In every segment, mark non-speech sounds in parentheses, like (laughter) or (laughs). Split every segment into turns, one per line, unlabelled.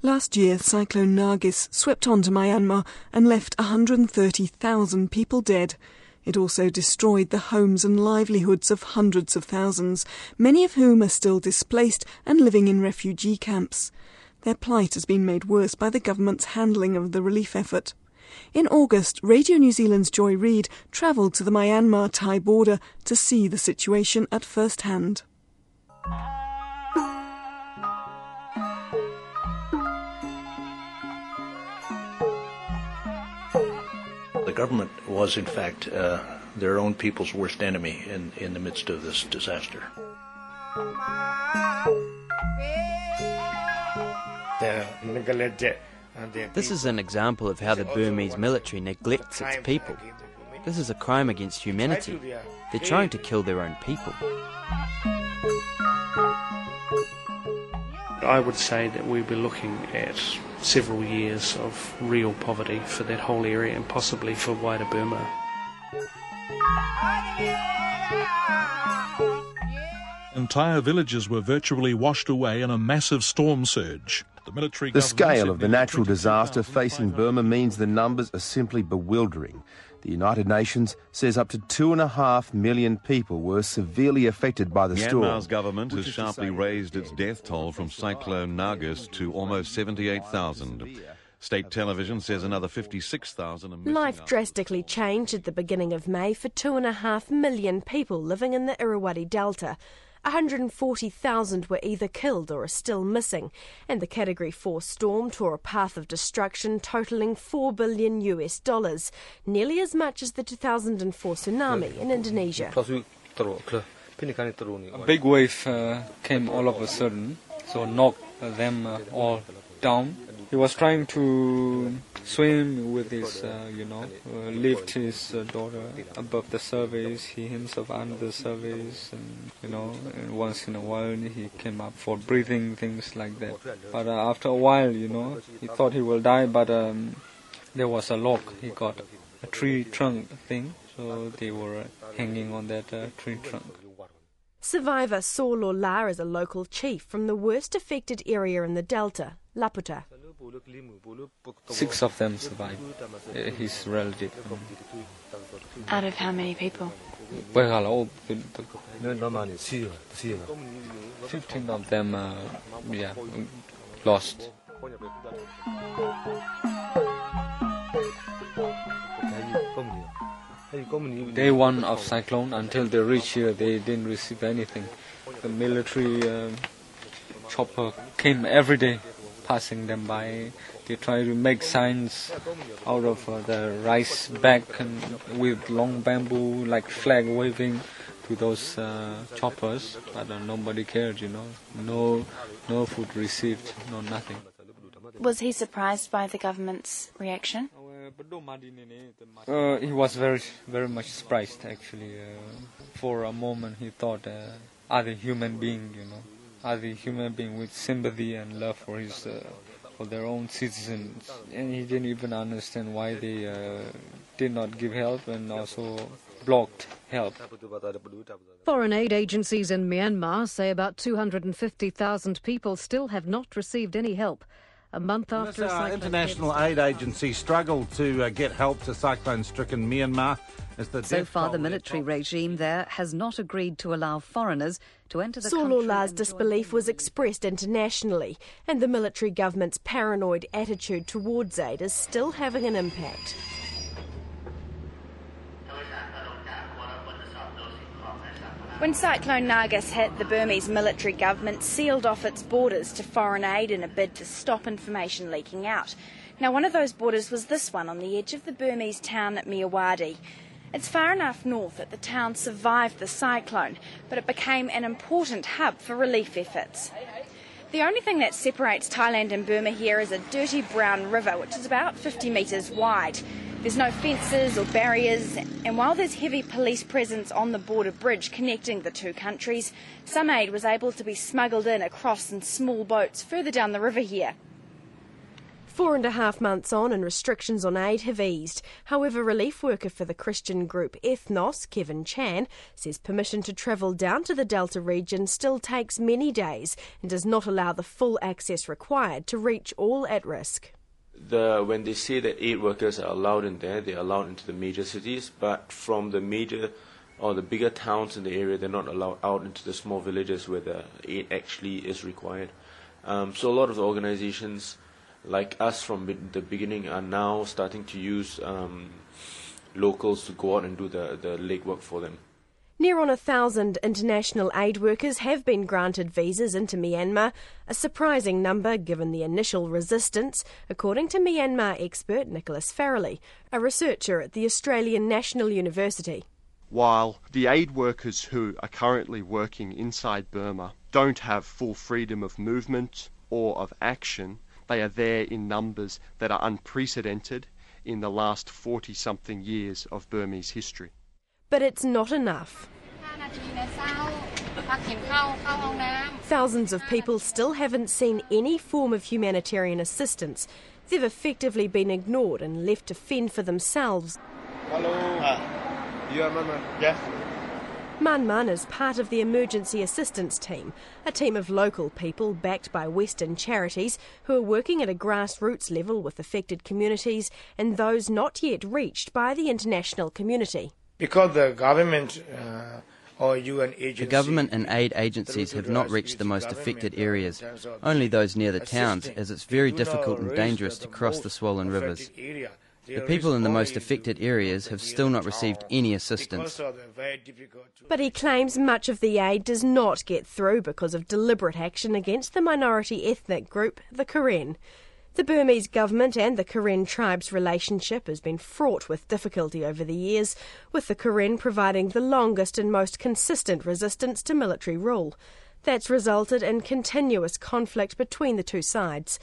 Last year, Cyclone Nargis swept onto Myanmar and left 130,000 people dead. It also destroyed the homes and livelihoods of hundreds of thousands, many of whom are still displaced and living in refugee camps. Their plight has been made worse by the government's handling of the relief effort. In August, Radio New Zealand's Joy Reid travelled to the Myanmar Thai border to see the situation at first hand.
Government was, in fact, uh, their own people's worst enemy in, in the midst of this disaster.
This is an example of how the Burmese military neglects its people. This is a crime against humanity. They're trying to kill their own people.
I would say that we'd be looking at several years of real poverty for that whole area and possibly for wider Burma.
Entire villages were virtually washed away in a massive storm surge. The, military
the scale of the natural disaster facing. Burma means the numbers are simply bewildering. The United Nations says up to two and a half million people were severely affected by the storm.
Myanmar's government has sharply raised its death toll from Cyclone Nargis to almost 78,000. State television says another 56,000 are
Life drastically changed at the beginning of May for two and a half million people living in the Irrawaddy Delta. 140,000 were either killed or are still missing, and the Category 4 storm tore a path of destruction totaling 4 billion US dollars, nearly as much as the 2004 tsunami in Indonesia.
A big wave uh, came all of a sudden, so knocked them uh, all down. He was trying to swim with his, uh, you know, uh, lift his uh, daughter above the surface. He himself under the surface, and you know, and once in a while he came up for breathing things like that. But after a while, you know, he thought he will die, but um, there was a lock. He got a tree trunk thing, so they were hanging on that uh, tree trunk.
Survivor Solo La is a local chief from the worst affected area in the Delta, Laputa.
Six of them survived. Uh, his relative.
Out of how many people?
Well, Fifteen of them, uh, yeah, lost. Day one of cyclone until they reached here, they didn't receive anything. The military um chopper came every day, passing them by. They try to make signs out of uh, the rice bag and with long bamboo, like flag waving to those uh, choppers, but uh, nobody cared, you know. No, no food received, no nothing.
Was he surprised by the government's reaction?
Uh, he was very, very much surprised actually. Uh, for a moment, he thought, uh, other human being, you know, other human being with sympathy and love for his, uh, for their own citizens, and he didn't even understand why they uh, did not give help and also blocked help.
Foreign aid agencies in Myanmar say about 250,000 people still have not received any help. A month after a
As our
cyclone
international aid agency struggled to uh, get help to cyclone-stricken Myanmar, as the
So far, the military regime there has not agreed to allow foreigners to enter the country.
Solola's
and
disbelief was expressed internationally, and the military government's paranoid attitude towards aid is still having an impact.
When Cyclone Nargis hit, the Burmese military government sealed off its borders to foreign aid in a bid to stop information leaking out. Now, one of those borders was this one on the edge of the Burmese town at Myawaddy. It's far enough north that the town survived the cyclone, but it became an important hub for relief efforts. The only thing that separates Thailand and Burma here is a dirty brown river, which is about 50 metres wide. There's no fences or barriers, and while there's heavy police presence on the border bridge connecting the two countries, some aid was able to be smuggled in across in small boats further down the river here.
Four and a half months on, and restrictions on aid have eased. However, relief worker for the Christian group Ethnos, Kevin Chan, says permission to travel down to the Delta region still takes many days and does not allow the full access required to reach all at risk.
The, when they say that aid workers are allowed in there, they're allowed into the major cities, but from the major or the bigger towns in the area, they're not allowed out into the small villages where the aid actually is required. Um, so a lot of the organizations like us from the beginning are now starting to use um, locals to go out and do the, the legwork for them.
Near on a thousand international aid workers have been granted visas into Myanmar, a surprising number given the initial resistance, according to Myanmar expert Nicholas Farrelly, a researcher at the Australian National University.
While the aid workers who are currently working inside Burma don't have full freedom of movement or of action, they are there in numbers that are unprecedented in the last 40 something years of Burmese history.
But it's not enough. Thousands of people still haven't seen any form of humanitarian assistance. They've effectively been ignored and left to fend for themselves.
Hello. Uh, you are Mama? Yes.
Manman is part of the emergency assistance team, a team of local people backed by Western charities who are working at a grassroots level with affected communities and those not yet reached by the international community.
Because the government uh, or UN
agency, the government and aid agencies have not reached the most affected areas, only those near the towns, as it's very difficult and dangerous to cross the swollen rivers. The people in the most affected areas have still not received any assistance.
But he claims much of the aid does not get through because of deliberate action against the minority ethnic group, the Karen. The Burmese government and the Karen tribe's relationship has been fraught with difficulty over the years, with the Karen providing the longest and most consistent resistance to military rule. That's resulted in continuous conflict between the two sides.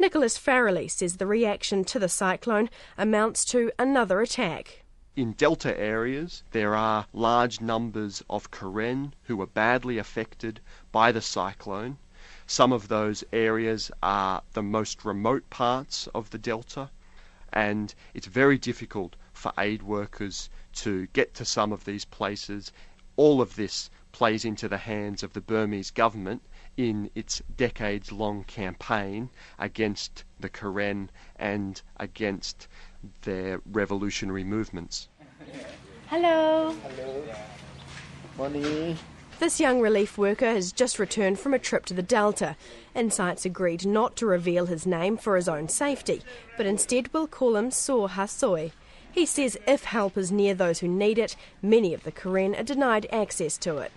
Nicholas Farrelly says the reaction to the cyclone amounts to another attack.
In delta areas, there are large numbers of Karen who were badly affected by the cyclone. Some of those areas are the most remote parts of the delta, and it's very difficult for aid workers to get to some of these places. All of this plays into the hands of the Burmese government in its decades long campaign against the Karen and against their revolutionary movements.
Hello.
Hello. Morning.
This young relief worker has just returned from a trip to the Delta. Insights agreed not to reveal his name for his own safety, but instead will call him Saw Hasoi. He says if help is near those who need it, many of the Karen are denied access to it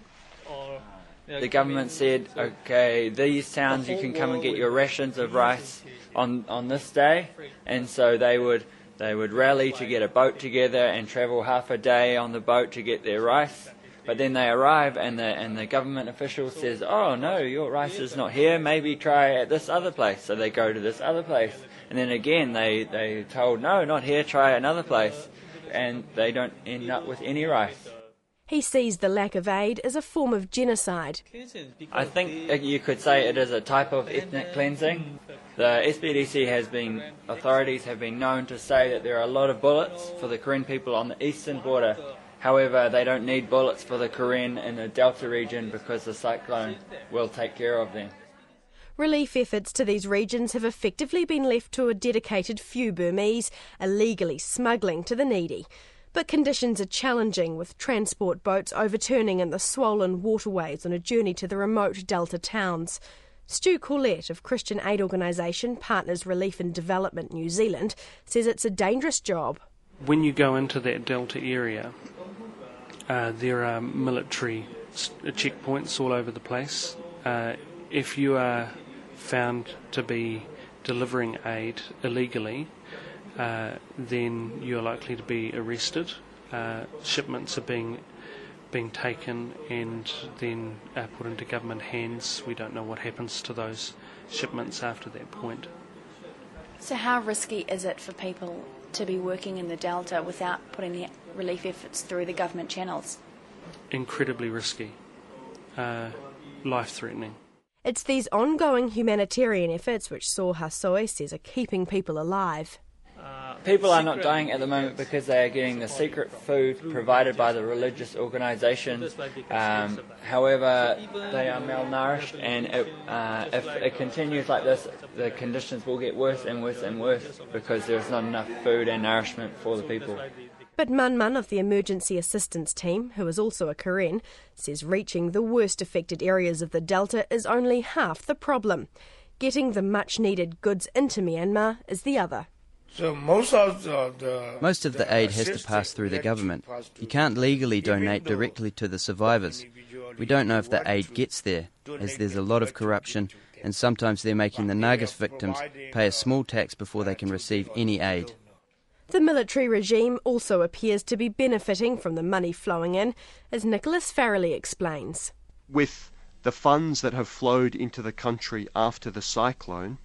the government said, okay, these towns you can come and get your rations of rice on on this day, and so they would they would rally to get a boat together and travel half a day on the boat to get their rice. But then they arrive and the and the government official says, "Oh no, your rice is not here. Maybe try at this other place." So they go to this other place, and then again they they told, "No, not here. Try another place," and they don't end up with any rice.
He sees the lack of aid as a form of genocide.
I think you could say it is a type of ethnic cleansing. The SPDC has been, authorities have been known to say that there are a lot of bullets for the Karen people on the eastern border. However, they don't need bullets for the Karen in the Delta region because the cyclone will take care of them.
Relief efforts to these regions have effectively been left to a dedicated few Burmese, illegally smuggling to the needy. But conditions are challenging, with transport boats overturning in the swollen waterways on a journey to the remote delta towns. Stu Corlett of Christian aid organisation Partners Relief and Development New Zealand says it's a dangerous job.
When you go into that delta area, uh, there are military checkpoints all over the place. Uh, if you are found to be delivering aid illegally, uh, then you're likely to be arrested. Uh, shipments are being being taken and then uh, put into government hands. We don't know what happens to those shipments after that point.
So, how risky is it for people to be working in the Delta without putting the relief efforts through the government channels?
Incredibly risky, uh, life threatening.
It's these ongoing humanitarian efforts which Saw Hasoi says are keeping people alive.
People are not dying at the moment because they are getting the secret food provided by the religious organisation. Um, however, they are malnourished, and it, uh, if it continues like this, the conditions will get worse and worse and worse because there's not enough food and nourishment for the people.
But Man Man of the Emergency Assistance Team, who is also a Karen, says reaching the worst affected areas of the Delta is only half the problem. Getting the much needed goods into Myanmar is the other.
So most of the, the
Most of the aid has to pass through the government. You can't legally donate directly to the survivors. We don't know if the aid gets there, as there's a lot of corruption, and sometimes they're making the Nargis victims pay a small tax before they can receive any aid.
The military regime also appears to be benefiting from the money flowing in, as Nicholas Farrelly explains.
With the funds that have flowed into the country after the cyclone,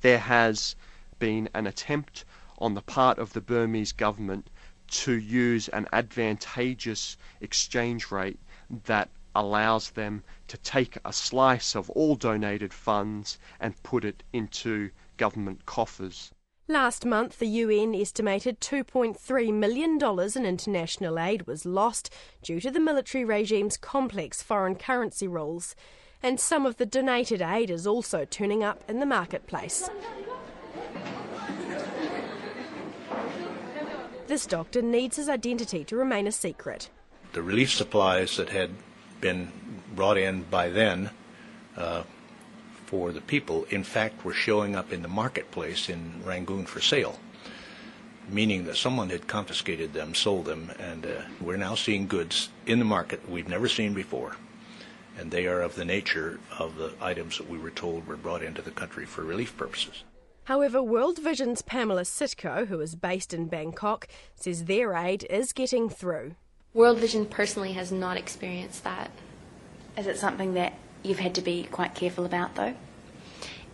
there has been an attempt on the part of the Burmese government to use an advantageous exchange rate that allows them to take a slice of all donated funds and put it into government coffers.
Last month, the UN estimated $2.3 million in international aid was lost due to the military regime's complex foreign currency rules. And some of the donated aid is also turning up in the marketplace. This doctor needs his identity to remain a secret.
The relief supplies that had been brought in by then uh, for the people, in fact, were showing up in the marketplace in Rangoon for sale, meaning that someone had confiscated them, sold them, and uh, we're now seeing goods in the market we've never seen before. And they are of the nature of the items that we were told were brought into the country for relief purposes.
However, World Vision's Pamela Sitko, who is based in Bangkok, says their aid is getting through.
World Vision personally has not experienced that.
Is it something that you've had to be quite careful about, though?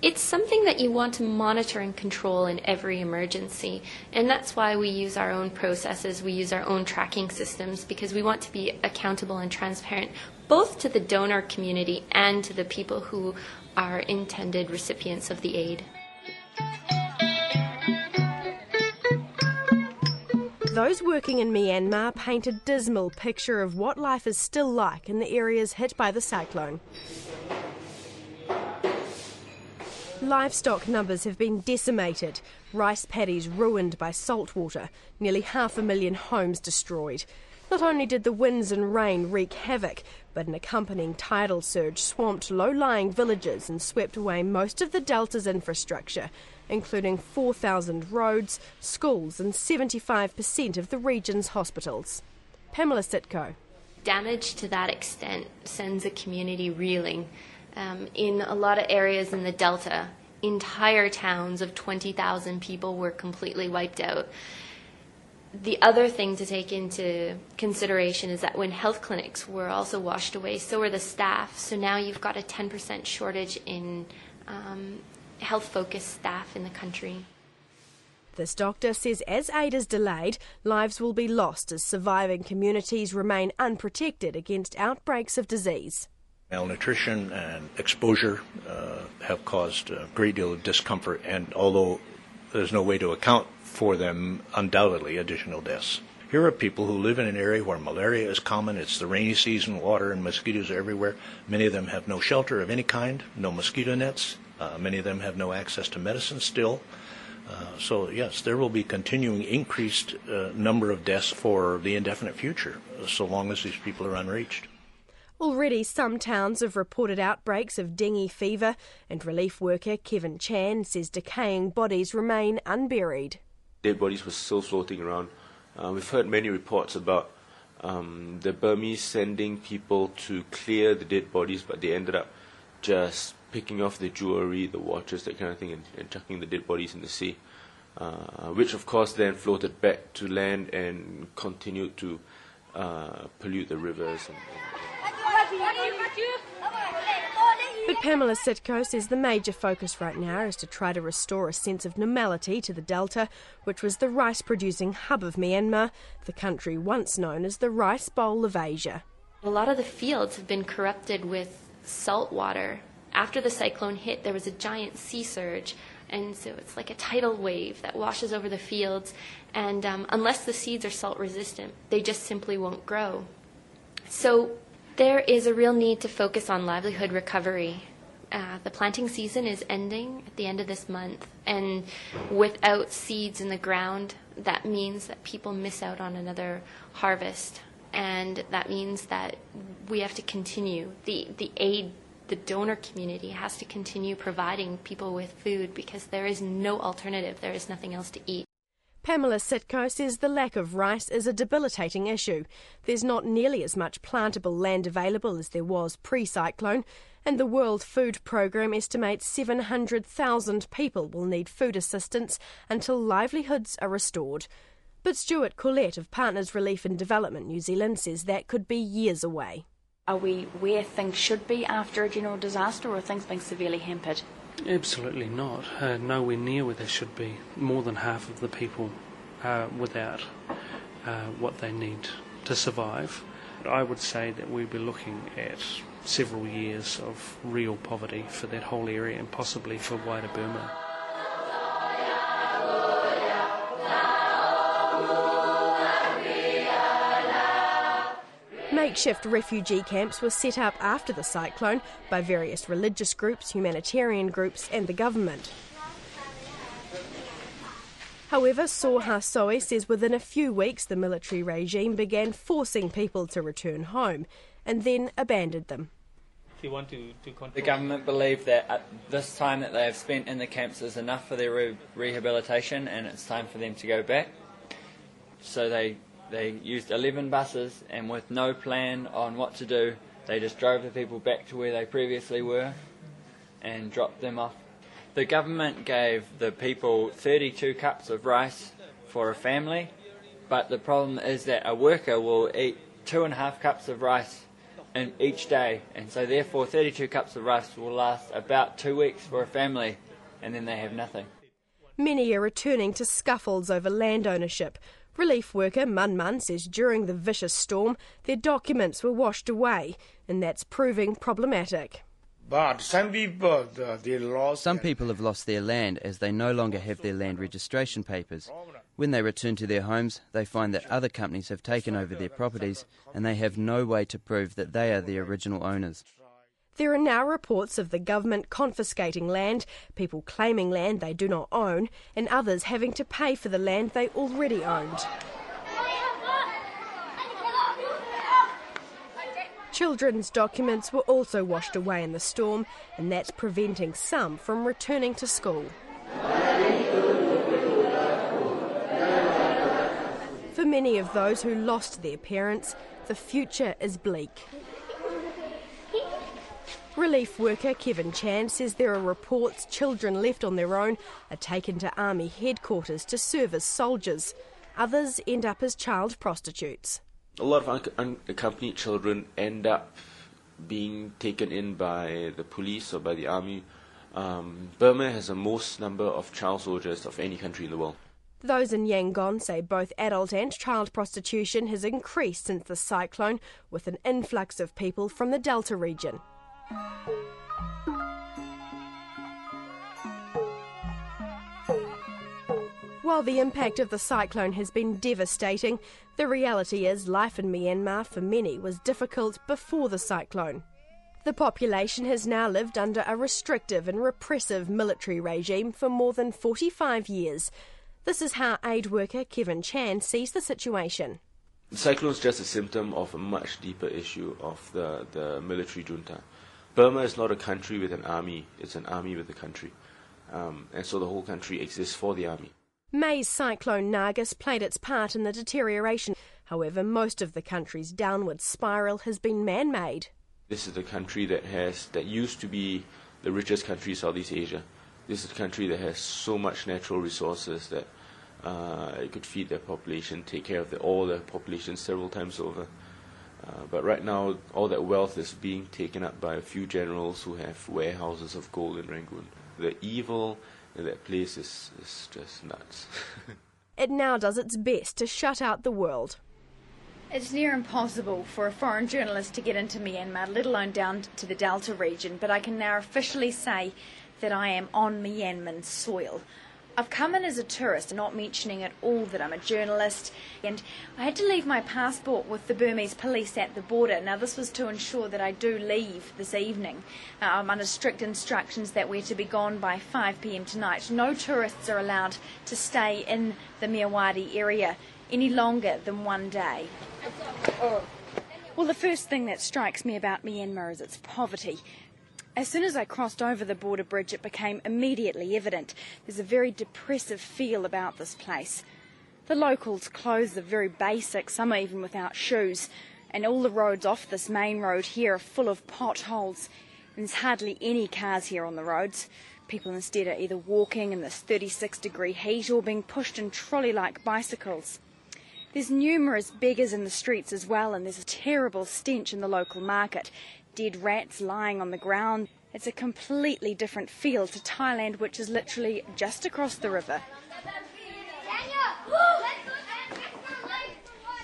It's something that you want to monitor and control in every emergency, and that's why we use our own processes, we use our own tracking systems, because we want to be accountable and transparent both to the donor community and to the people who are intended recipients of the aid.
Those working in Myanmar paint a dismal picture of what life is still like in the areas hit by the cyclone. Livestock numbers have been decimated, rice paddies ruined by salt water, nearly half a million homes destroyed. Not only did the winds and rain wreak havoc, but an accompanying tidal surge swamped low lying villages and swept away most of the Delta's infrastructure, including 4,000 roads, schools, and 75% of the region's hospitals. Pamela Sitko.
Damage to that extent sends a community reeling. Um, in a lot of areas in the Delta, entire towns of 20,000 people were completely wiped out. The other thing to take into consideration is that when health clinics were also washed away, so were the staff. So now you've got a 10% shortage in um, health focused staff in the country.
This doctor says as aid is delayed, lives will be lost as surviving communities remain unprotected against outbreaks of disease.
Malnutrition and exposure uh, have caused a great deal of discomfort, and although there's no way to account for them, undoubtedly additional deaths. Here are people who live in an area where malaria is common. It's the rainy season, water and mosquitoes are everywhere. Many of them have no shelter of any kind, no mosquito nets. Uh, many of them have no access to medicine still. Uh, so yes, there will be continuing increased uh, number of deaths for the indefinite future, so long as these people are unreached.
Already, some towns have reported outbreaks of dengue fever, and relief worker Kevin Chan says decaying bodies remain unburied.
Dead bodies were still floating around. Uh, we've heard many reports about um, the Burmese sending people to clear the dead bodies, but they ended up just picking off the jewelry, the watches, that kind of thing, and, and chucking the dead bodies in the sea. Uh, which, of course, then floated back to land and continued to uh, pollute the rivers. And,
but Pamela Sitko says the major focus right now is to try to restore a sense of normality to the Delta, which was the rice producing hub of Myanmar, the country once known as the Rice Bowl of Asia.
A lot of the fields have been corrupted with salt water after the cyclone hit, there was a giant sea surge, and so it's like a tidal wave that washes over the fields. And um, unless the seeds are salt resistant, they just simply won't grow. So there is a real need to focus on livelihood recovery. Uh, the planting season is ending at the end of this month, and without seeds in the ground, that means that people miss out on another harvest, and that means that we have to continue the the aid. The donor community has to continue providing people with food because there is no alternative. There is nothing else to eat.
Pamela Sitko says the lack of rice is a debilitating issue. There's not nearly as much plantable land available as there was pre cyclone, and the World Food Programme estimates 700,000 people will need food assistance until livelihoods are restored. But Stuart Collette of Partners Relief and Development New Zealand says that could be years away.
Are we where things should be after a general disaster, or are things being severely hampered?
Absolutely not. Uh, nowhere near where they should be. More than half of the people are without uh, what they need to survive. I would say that we'd be looking at several years of real poverty for that whole area and possibly for wider Burma.
Makeshift refugee camps were set up after the cyclone by various religious groups, humanitarian groups, and the government. However, Saw Hasoi says within a few weeks the military regime began forcing people to return home and then abandoned them.
To, to the government believe that at this time that they have spent in the camps is enough for their re- rehabilitation and it's time for them to go back. So they they used 11 buses, and with no plan on what to do, they just drove the people back to where they previously were and dropped them off. The government gave the people 32 cups of rice for a family, but the problem is that a worker will eat two and a half cups of rice in each day, and so therefore 32 cups of rice will last about two weeks for a family, and then they have nothing.
Many are returning to scuffles over land ownership, Relief worker Mun Mun says during the vicious storm, their documents were washed away, and that's proving problematic.
But some people, uh, they lost. Some people have lost their land as they no longer have their land registration papers. When they return to their homes, they find that other companies have taken over their properties and they have no way to prove that they are the original owners.
There are now reports of the government confiscating land, people claiming land they do not own, and others having to pay for the land they already owned. Children's documents were also washed away in the storm, and that's preventing some from returning to school. For many of those who lost their parents, the future is bleak. Relief worker Kevin Chan says there are reports children left on their own are taken to army headquarters to serve as soldiers. Others end up as child prostitutes.
A lot of unaccompanied children end up being taken in by the police or by the army. Um, Burma has the most number of child soldiers of any country in the world.
Those in Yangon say both adult and child prostitution has increased since the cyclone, with an influx of people from the Delta region. While the impact of the cyclone has been devastating, the reality is life in Myanmar for many was difficult before the cyclone. The population has now lived under a restrictive and repressive military regime for more than 45 years. This is how aid worker Kevin Chan sees the situation.
The cyclone is just a symptom of a much deeper issue of the, the military junta. Burma is not a country with an army, it's an army with a country. Um, and so the whole country exists for the army.
May's cyclone Nargis played its part in the deterioration. However, most of the country's downward spiral has been man made.
This is the country that has that used to be the richest country in Southeast Asia. This is a country that has so much natural resources that uh, it could feed their population, take care of the, all their population several times over. Uh, but right now, all that wealth is being taken up by a few generals who have warehouses of gold in Rangoon. The evil in that place is, is just nuts. (laughs)
it now does its best to shut out the world.
It's near impossible for a foreign journalist to get into Myanmar, let alone down to the Delta region, but I can now officially say that I am on Myanmar soil. I've come in as a tourist, not mentioning at all that I'm a journalist, and I had to leave my passport with the Burmese police at the border. Now, this was to ensure that I do leave this evening. Uh, I'm under strict instructions that we're to be gone by 5 pm tonight. No tourists are allowed to stay in the Myawaddy area any longer than one day. Well, the first thing that strikes me about Myanmar is its poverty. As soon as I crossed over the border bridge, it became immediately evident there's a very depressive feel about this place. The locals' clothes are very basic, some are even without shoes, and all the roads off this main road here are full of potholes. And there's hardly any cars here on the roads. People instead are either walking in this 36 degree heat or being pushed in trolley like bicycles. There's numerous beggars in the streets as well, and there's a terrible stench in the local market dead rats lying on the ground. It's a completely different feel to Thailand, which is literally just across the river.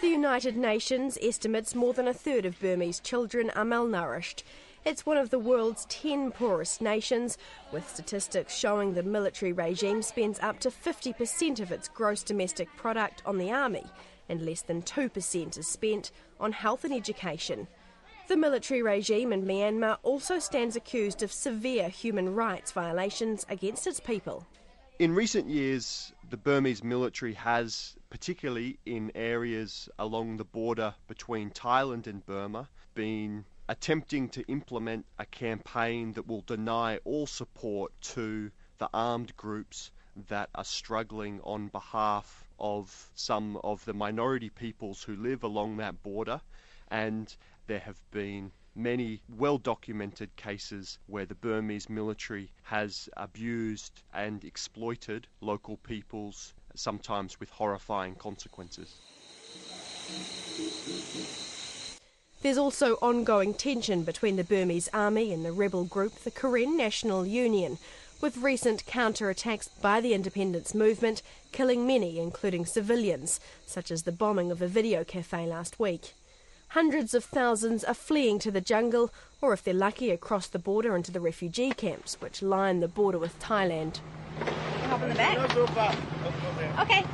The United Nations estimates more than a third of Burmese children are malnourished. It's one of the world's 10 poorest nations, with statistics showing the military regime spends up to 50% of its gross domestic product on the army, and less than 2% is spent on health and education. The military regime in Myanmar also stands accused of severe human rights violations against its people.
In recent years, the Burmese military has, particularly in areas along the border between Thailand and Burma, been attempting to implement a campaign that will deny all support to the armed groups that are struggling on behalf of some of the minority peoples who live along that border and there have been many well documented cases where the Burmese military has abused and exploited local peoples, sometimes with horrifying consequences.
There's also ongoing tension between the Burmese army and the rebel group, the Karen National Union, with recent counter-attacks by the independence movement killing many, including civilians, such as the bombing of a video cafe last week. Hundreds of thousands are fleeing to the jungle, or if they're lucky, across the border into the refugee camps, which line the border with Thailand.
Hop in the back. Okay.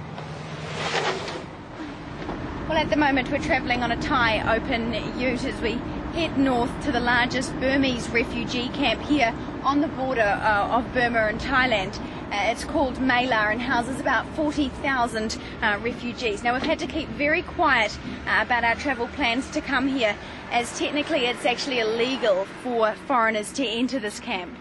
Well, at the moment, we're travelling on a Thai open ute as we head north to the largest Burmese refugee camp here on the border uh, of Burma and Thailand. Uh, it's called Mae La and houses about 40,000 uh, refugees. Now, we've had to keep very quiet uh, about our travel plans to come here, as technically it's actually illegal for foreigners to enter this camp.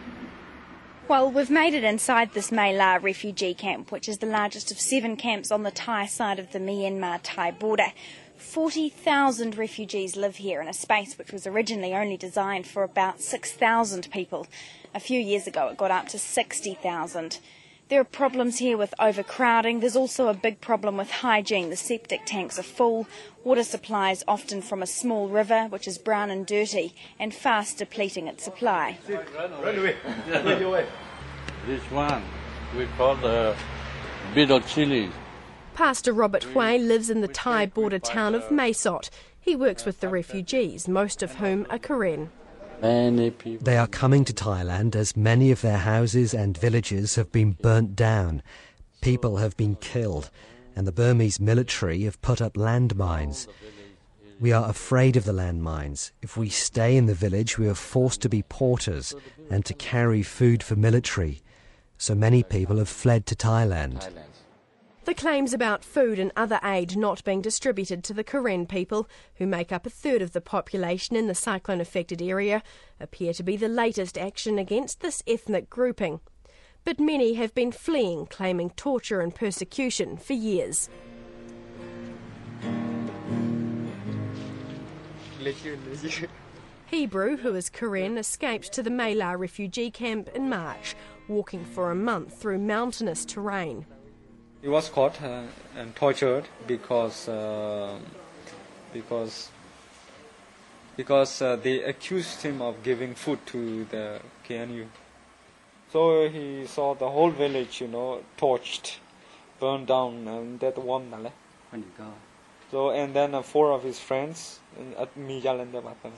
Well, we've made it inside this Mae La refugee camp, which is the largest of seven camps on the Thai side of the Myanmar Thai border. 40,000 refugees live here in a space which was originally only designed for about 6,000 people. A few years ago, it got up to 60,000. There are problems here with overcrowding. There's also a big problem with hygiene. The septic tanks are full. Water supply is often from a small river, which is brown and dirty, and fast depleting its supply.
This one we call the bitter chili.
Pastor Robert Hui lives in the Thai border town of Mae Sot. He works with the refugees, most of whom are Karen.
Many people. They are coming to Thailand as many of their houses and villages have been burnt down. People have been killed, and the Burmese military have put up landmines. We are afraid of the landmines. If we stay in the village, we are forced to be porters and to carry food for military. So many people have fled to Thailand.
The claims about food and other aid not being distributed to the Karen people, who make up a third of the population in the cyclone affected area, appear to be the latest action against this ethnic grouping. But many have been fleeing, claiming torture and persecution for years. (laughs) Hebrew, who is Karen, escaped to the Mae La refugee camp in March, walking for a month through mountainous terrain.
He was caught uh, and tortured because uh, because because uh, they accused him of giving food to the KNU. So he saw the whole village, you know, torched, burned down, and that one, So and then uh, four of his friends at Mijalanda Matan.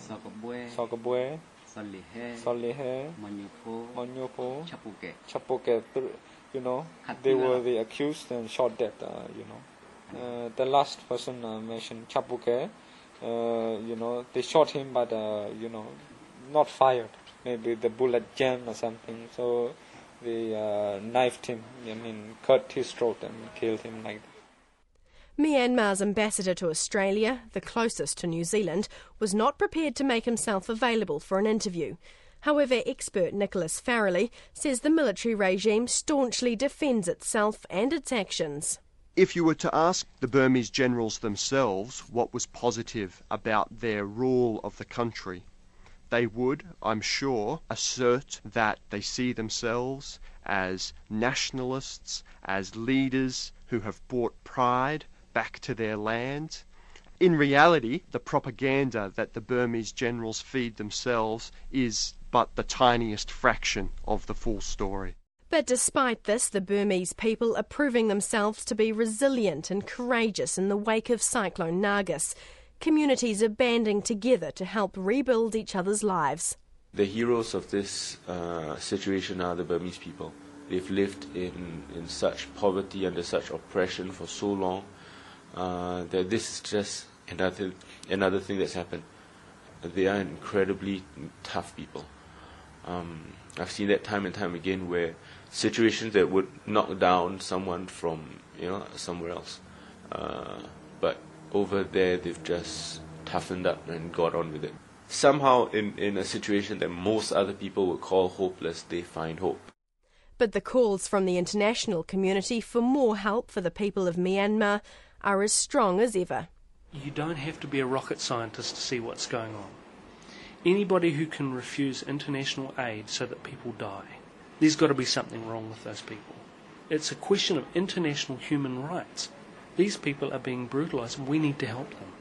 Sokabwe, Solihe, Manyopo, Chapuke. You know, they were the accused and shot dead. Uh, you know, uh, the last person uh, mentioned Chapuke. Uh, you know, they shot him, but uh, you know, not fired. Maybe the bullet jammed or something. So they uh, knifed him. I mean, cut his throat and killed him like that.
Myanmar's ambassador to Australia, the closest to New Zealand, was not prepared to make himself available for an interview. However, expert Nicholas Farrelly says the military regime staunchly defends itself and its actions.
If you were to ask the Burmese generals themselves what was positive about their rule of the country, they would, I'm sure, assert that they see themselves as nationalists, as leaders who have brought pride back to their land. In reality, the propaganda that the Burmese generals feed themselves is but the tiniest fraction of the full story.
But despite this, the Burmese people are proving themselves to be resilient and courageous in the wake of Cyclone Nargis. Communities are banding together to help rebuild each other's lives.
The heroes of this uh, situation are the Burmese people. They've lived in, in such poverty, under such oppression for so long uh, that this is just another another thing that's happened. They are incredibly tough people. Um, I've seen that time and time again where situations that would knock down someone from you know somewhere else, uh, but over there they've just toughened up and got on with it. Somehow, in, in a situation that most other people would call hopeless, they find hope.
But the calls from the international community for more help for the people of Myanmar are as strong as ever.
You don't have to be a rocket scientist to see what's going on. Anybody who can refuse international aid so that people die, there's got to be something wrong with those people. It's a question of international human rights. These people are being brutalized and we need to help them.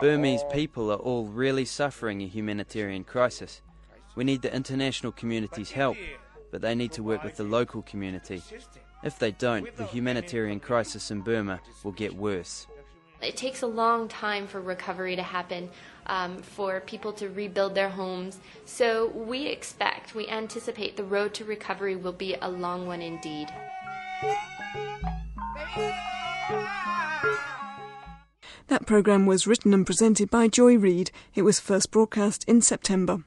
Burmese people, are all really suffering a humanitarian crisis. We need the international community's help, but they need to work with the local community. If they don't, the humanitarian crisis in Burma will get worse.
It takes a long time for recovery to happen, um, for people to rebuild their homes. So we expect, we anticipate the road to recovery will be a long one indeed.
That programme was written and presented by Joy Reid. It was first broadcast in September.